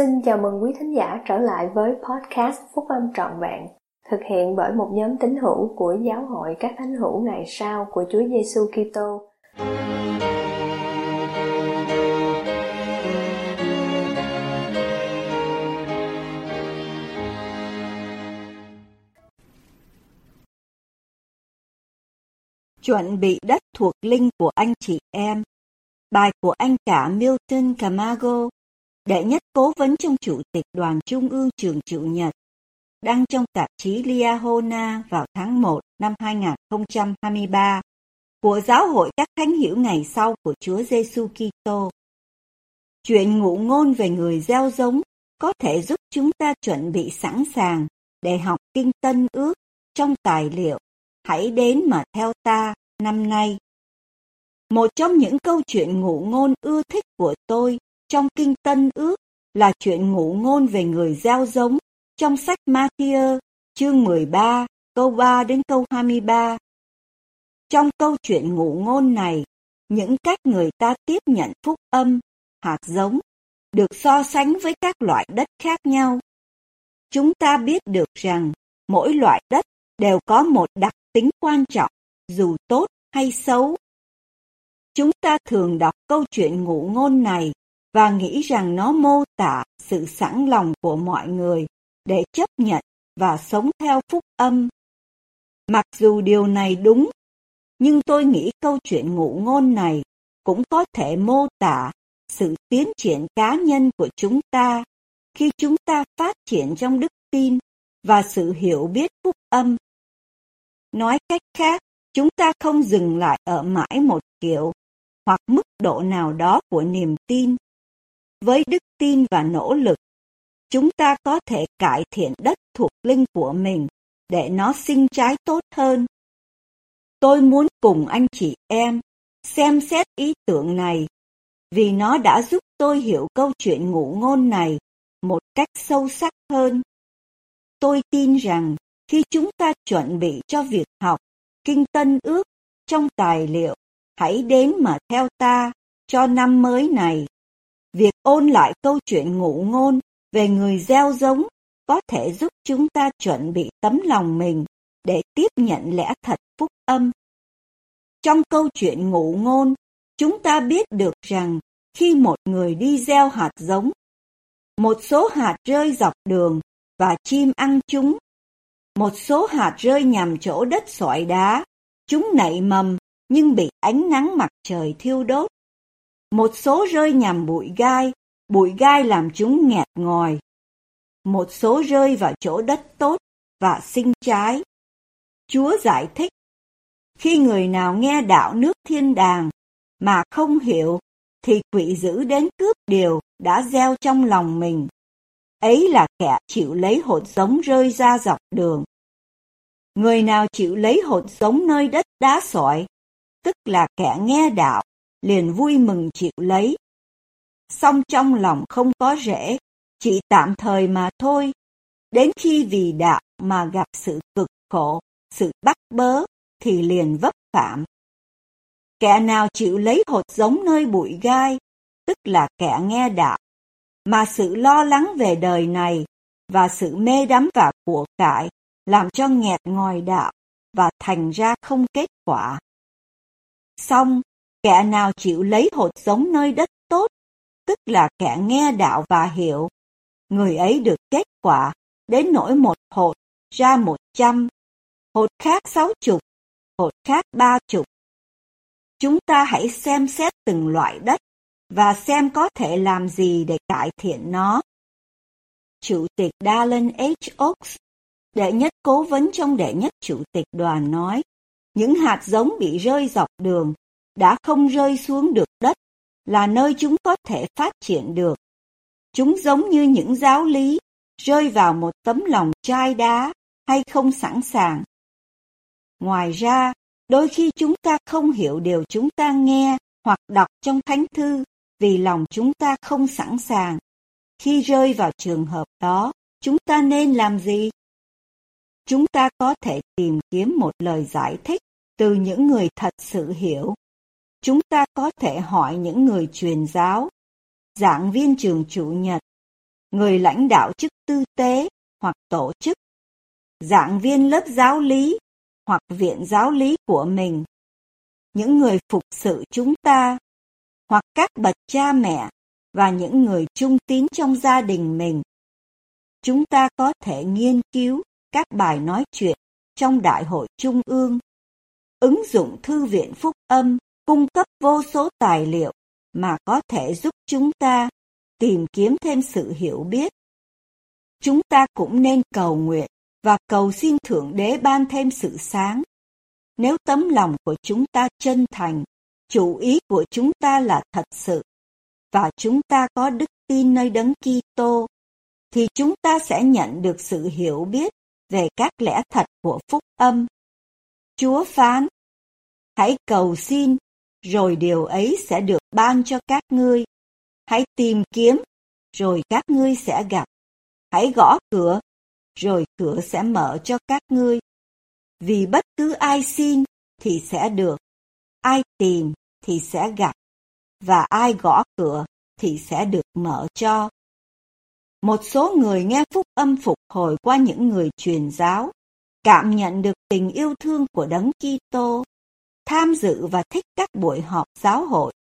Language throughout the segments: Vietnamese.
Xin chào mừng quý thính giả trở lại với podcast Phúc Âm Trọn Vẹn, thực hiện bởi một nhóm tín hữu của Giáo hội các thánh hữu ngày sau của Chúa Giêsu Kitô. Chuẩn bị đất thuộc linh của anh chị em Bài của anh cả Milton Camago đệ nhất cố vấn trong chủ tịch đoàn trung ương trường triệu nhật, đăng trong tạp chí Liahona vào tháng 1 năm 2023 của Giáo hội các thánh hiểu ngày sau của Chúa Giêsu Kitô. Chuyện ngụ ngôn về người gieo giống có thể giúp chúng ta chuẩn bị sẵn sàng để học kinh tân ước trong tài liệu Hãy đến mà theo ta năm nay. Một trong những câu chuyện ngụ ngôn ưa thích của tôi trong Kinh Tân Ước là chuyện ngụ ngôn về người gieo giống trong sách Matthew chương 13 câu 3 đến câu 23. Trong câu chuyện ngụ ngôn này, những cách người ta tiếp nhận phúc âm, hạt giống, được so sánh với các loại đất khác nhau. Chúng ta biết được rằng mỗi loại đất đều có một đặc tính quan trọng, dù tốt hay xấu. Chúng ta thường đọc câu chuyện ngụ ngôn này và nghĩ rằng nó mô tả sự sẵn lòng của mọi người để chấp nhận và sống theo phúc âm. Mặc dù điều này đúng, nhưng tôi nghĩ câu chuyện ngụ ngôn này cũng có thể mô tả sự tiến triển cá nhân của chúng ta khi chúng ta phát triển trong đức tin và sự hiểu biết phúc âm. Nói cách khác, chúng ta không dừng lại ở mãi một kiểu hoặc mức độ nào đó của niềm tin với đức tin và nỗ lực, chúng ta có thể cải thiện đất thuộc linh của mình để nó sinh trái tốt hơn. Tôi muốn cùng anh chị em xem xét ý tưởng này vì nó đã giúp tôi hiểu câu chuyện ngụ ngôn này một cách sâu sắc hơn. Tôi tin rằng khi chúng ta chuẩn bị cho việc học Kinh Tân Ước trong tài liệu Hãy đến mà theo ta cho năm mới này Việc ôn lại câu chuyện ngụ ngôn về người gieo giống có thể giúp chúng ta chuẩn bị tấm lòng mình để tiếp nhận lẽ thật phúc âm. Trong câu chuyện ngụ ngôn, chúng ta biết được rằng khi một người đi gieo hạt giống, một số hạt rơi dọc đường và chim ăn chúng. Một số hạt rơi nhằm chỗ đất sỏi đá, chúng nảy mầm nhưng bị ánh nắng mặt trời thiêu đốt. Một số rơi nhằm bụi gai, bụi gai làm chúng nghẹt ngòi. Một số rơi vào chỗ đất tốt và sinh trái. Chúa giải thích, khi người nào nghe đạo nước thiên đàng mà không hiểu, thì quỷ dữ đến cướp điều đã gieo trong lòng mình. Ấy là kẻ chịu lấy hột giống rơi ra dọc đường. Người nào chịu lấy hột giống nơi đất đá sỏi, tức là kẻ nghe đạo liền vui mừng chịu lấy. Song trong lòng không có rễ, chỉ tạm thời mà thôi, đến khi vì đạo mà gặp sự cực khổ, sự bắt bớ, thì liền vấp phạm. Kẻ nào chịu lấy hột giống nơi bụi gai, tức là kẻ nghe đạo, mà sự lo lắng về đời này và sự mê đắm vào của cải làm cho nghẹt ngòi đạo và thành ra không kết quả. Xong, Kẻ nào chịu lấy hột giống nơi đất tốt, tức là kẻ nghe đạo và hiểu, người ấy được kết quả đến nỗi một hột ra một trăm, hột khác sáu chục, hột khác ba chục. Chúng ta hãy xem xét từng loại đất và xem có thể làm gì để cải thiện nó. Chủ tịch Dallin H. Oaks, đệ nhất cố vấn trong đệ nhất chủ tịch đoàn nói, những hạt giống bị rơi dọc đường đã không rơi xuống được đất, là nơi chúng có thể phát triển được. Chúng giống như những giáo lý rơi vào một tấm lòng chai đá hay không sẵn sàng. Ngoài ra, đôi khi chúng ta không hiểu điều chúng ta nghe hoặc đọc trong thánh thư vì lòng chúng ta không sẵn sàng. Khi rơi vào trường hợp đó, chúng ta nên làm gì? Chúng ta có thể tìm kiếm một lời giải thích từ những người thật sự hiểu chúng ta có thể hỏi những người truyền giáo, giảng viên trường chủ nhật, người lãnh đạo chức tư tế hoặc tổ chức, giảng viên lớp giáo lý hoặc viện giáo lý của mình, những người phục sự chúng ta, hoặc các bậc cha mẹ và những người trung tín trong gia đình mình. Chúng ta có thể nghiên cứu các bài nói chuyện trong Đại hội Trung ương, ứng dụng thư viện phúc âm cung cấp vô số tài liệu mà có thể giúp chúng ta tìm kiếm thêm sự hiểu biết. Chúng ta cũng nên cầu nguyện và cầu xin Thượng Đế ban thêm sự sáng. Nếu tấm lòng của chúng ta chân thành, chủ ý của chúng ta là thật sự, và chúng ta có đức tin nơi đấng Kitô, thì chúng ta sẽ nhận được sự hiểu biết về các lẽ thật của phúc âm. Chúa phán, hãy cầu xin, rồi điều ấy sẽ được ban cho các ngươi. Hãy tìm kiếm, rồi các ngươi sẽ gặp. Hãy gõ cửa, rồi cửa sẽ mở cho các ngươi. Vì bất cứ ai xin thì sẽ được, ai tìm thì sẽ gặp, và ai gõ cửa thì sẽ được mở cho. Một số người nghe phúc âm phục hồi qua những người truyền giáo, cảm nhận được tình yêu thương của Đấng Kitô, tham dự và thích các buổi họp giáo hội.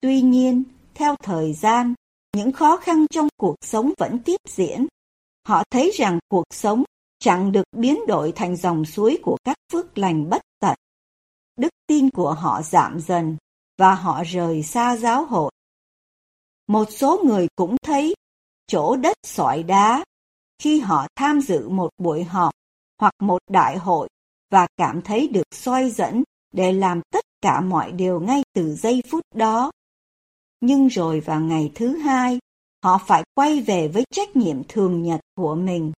Tuy nhiên, theo thời gian, những khó khăn trong cuộc sống vẫn tiếp diễn. Họ thấy rằng cuộc sống chẳng được biến đổi thành dòng suối của các phước lành bất tận. Đức tin của họ giảm dần và họ rời xa giáo hội. Một số người cũng thấy chỗ đất sỏi đá khi họ tham dự một buổi họp hoặc một đại hội và cảm thấy được soi dẫn để làm tất cả mọi điều ngay từ giây phút đó. Nhưng rồi vào ngày thứ hai, họ phải quay về với trách nhiệm thường nhật của mình.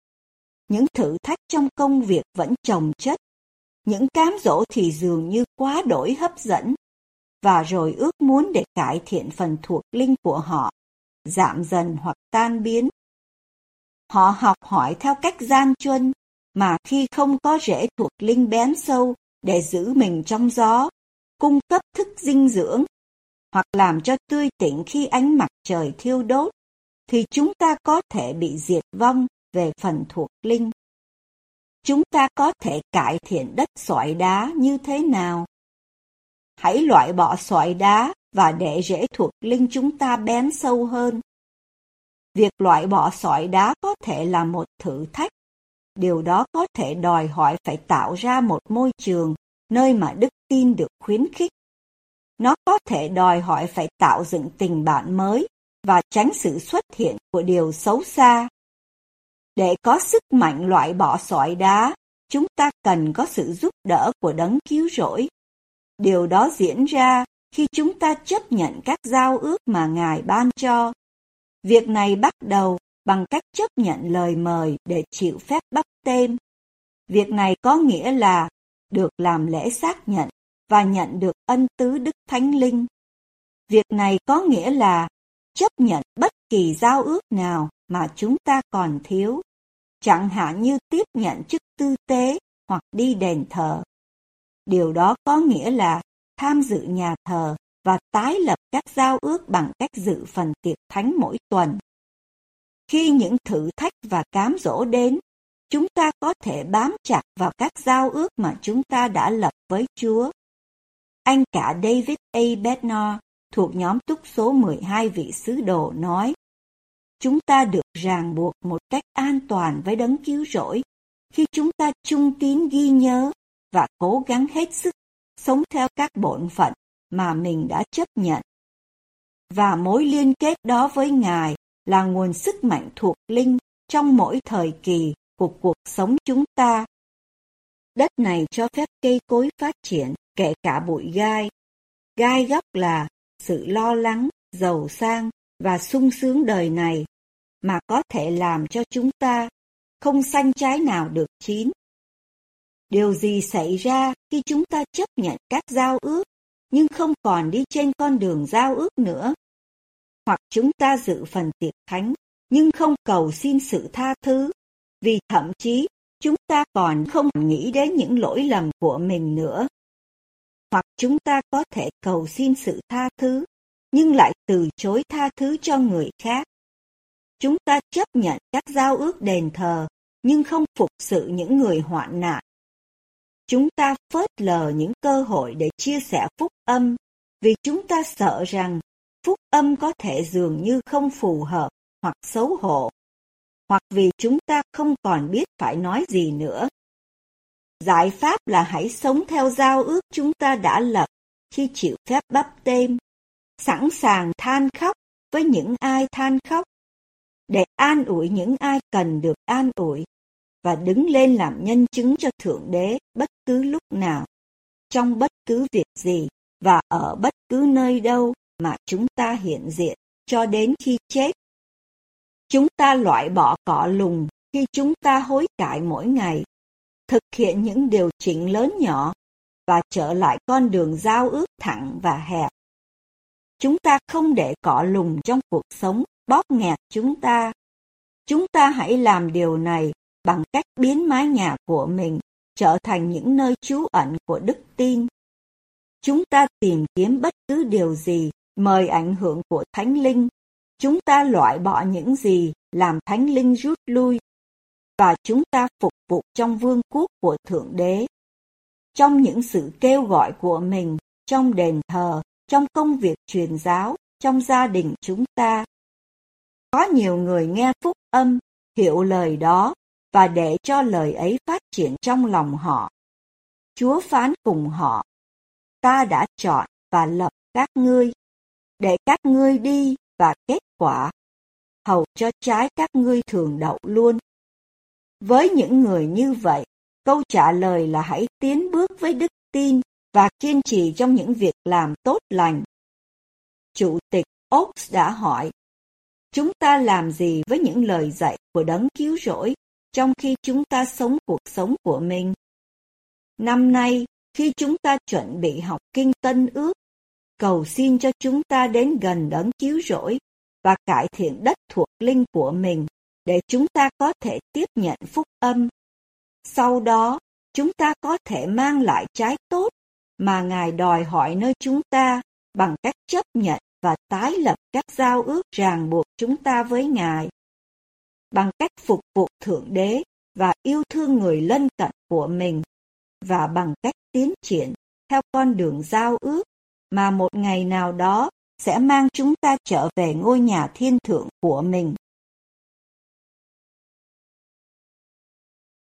Những thử thách trong công việc vẫn chồng chất, những cám dỗ thì dường như quá đổi hấp dẫn, và rồi ước muốn để cải thiện phần thuộc linh của họ, giảm dần hoặc tan biến. Họ học hỏi theo cách gian truân, mà khi không có rễ thuộc linh bén sâu để giữ mình trong gió, cung cấp thức dinh dưỡng, hoặc làm cho tươi tỉnh khi ánh mặt trời thiêu đốt, thì chúng ta có thể bị diệt vong về phần thuộc linh. Chúng ta có thể cải thiện đất sỏi đá như thế nào? Hãy loại bỏ sỏi đá và để rễ thuộc linh chúng ta bén sâu hơn. Việc loại bỏ sỏi đá có thể là một thử thách. Điều đó có thể đòi hỏi phải tạo ra một môi trường nơi mà đức tin được khuyến khích. Nó có thể đòi hỏi phải tạo dựng tình bạn mới và tránh sự xuất hiện của điều xấu xa. Để có sức mạnh loại bỏ sỏi đá, chúng ta cần có sự giúp đỡ của đấng cứu rỗi. Điều đó diễn ra khi chúng ta chấp nhận các giao ước mà Ngài ban cho. Việc này bắt đầu bằng cách chấp nhận lời mời để chịu phép bắp tên. Việc này có nghĩa là được làm lễ xác nhận và nhận được ân tứ Đức Thánh Linh. Việc này có nghĩa là chấp nhận bất kỳ giao ước nào mà chúng ta còn thiếu, chẳng hạn như tiếp nhận chức tư tế hoặc đi đền thờ. Điều đó có nghĩa là tham dự nhà thờ và tái lập các giao ước bằng cách dự phần tiệc thánh mỗi tuần. Khi những thử thách và cám dỗ đến, chúng ta có thể bám chặt vào các giao ước mà chúng ta đã lập với Chúa. Anh cả David A. Bednar thuộc nhóm túc số 12 vị sứ đồ nói, Chúng ta được ràng buộc một cách an toàn với đấng cứu rỗi khi chúng ta trung tín ghi nhớ và cố gắng hết sức sống theo các bổn phận mà mình đã chấp nhận. Và mối liên kết đó với Ngài là nguồn sức mạnh thuộc linh trong mỗi thời kỳ của cuộc sống chúng ta. Đất này cho phép cây cối phát triển, kể cả bụi gai. Gai gốc là sự lo lắng, giàu sang và sung sướng đời này, mà có thể làm cho chúng ta không xanh trái nào được chín. Điều gì xảy ra khi chúng ta chấp nhận các giao ước, nhưng không còn đi trên con đường giao ước nữa? Hoặc chúng ta dự phần tiệc thánh, nhưng không cầu xin sự tha thứ, vì thậm chí chúng ta còn không nghĩ đến những lỗi lầm của mình nữa. Hoặc chúng ta có thể cầu xin sự tha thứ, nhưng lại từ chối tha thứ cho người khác. Chúng ta chấp nhận các giao ước đền thờ, nhưng không phục sự những người hoạn nạn. Chúng ta phớt lờ những cơ hội để chia sẻ phúc âm, vì chúng ta sợ rằng phúc âm có thể dường như không phù hợp hoặc xấu hổ, hoặc vì chúng ta không còn biết phải nói gì nữa. Giải pháp là hãy sống theo giao ước chúng ta đã lập khi chịu phép bắp tên, sẵn sàng than khóc với những ai than khóc, để an ủi những ai cần được an ủi, và đứng lên làm nhân chứng cho Thượng Đế bất cứ lúc nào, trong bất cứ việc gì và ở bất cứ nơi đâu mà chúng ta hiện diện cho đến khi chết. Chúng ta loại bỏ cỏ lùng khi chúng ta hối cải mỗi ngày, thực hiện những điều chỉnh lớn nhỏ và trở lại con đường giao ước thẳng và hẹp. Chúng ta không để cỏ lùng trong cuộc sống bóp nghẹt chúng ta. Chúng ta hãy làm điều này bằng cách biến mái nhà của mình trở thành những nơi trú ẩn của đức tin. Chúng ta tìm kiếm bất cứ điều gì mời ảnh hưởng của Thánh Linh. Chúng ta loại bỏ những gì làm Thánh Linh rút lui và chúng ta phục vụ trong vương quốc của Thượng Đế. Trong những sự kêu gọi của mình, trong đền thờ, trong công việc truyền giáo, trong gia đình chúng ta. Có nhiều người nghe phúc âm, hiểu lời đó và để cho lời ấy phát triển trong lòng họ. Chúa phán cùng họ, ta đã chọn và lập các ngươi, để các ngươi đi và kết quả, hầu cho trái các ngươi thường đậu luôn. Với những người như vậy, câu trả lời là hãy tiến bước với đức tin và kiên trì trong những việc làm tốt lành. Chủ tịch Oaks đã hỏi, chúng ta làm gì với những lời dạy của đấng cứu rỗi trong khi chúng ta sống cuộc sống của mình? Năm nay, khi chúng ta chuẩn bị học kinh Tân Ước, cầu xin cho chúng ta đến gần đấng cứu rỗi và cải thiện đất thuộc linh của mình để chúng ta có thể tiếp nhận phúc âm. Sau đó, chúng ta có thể mang lại trái tốt mà Ngài đòi hỏi nơi chúng ta bằng cách chấp nhận và tái lập các giao ước ràng buộc chúng ta với Ngài. Bằng cách phục vụ Thượng Đế và yêu thương người lân cận của mình và bằng cách tiến triển theo con đường giao ước mà một ngày nào đó sẽ mang chúng ta trở về ngôi nhà thiên thượng của mình.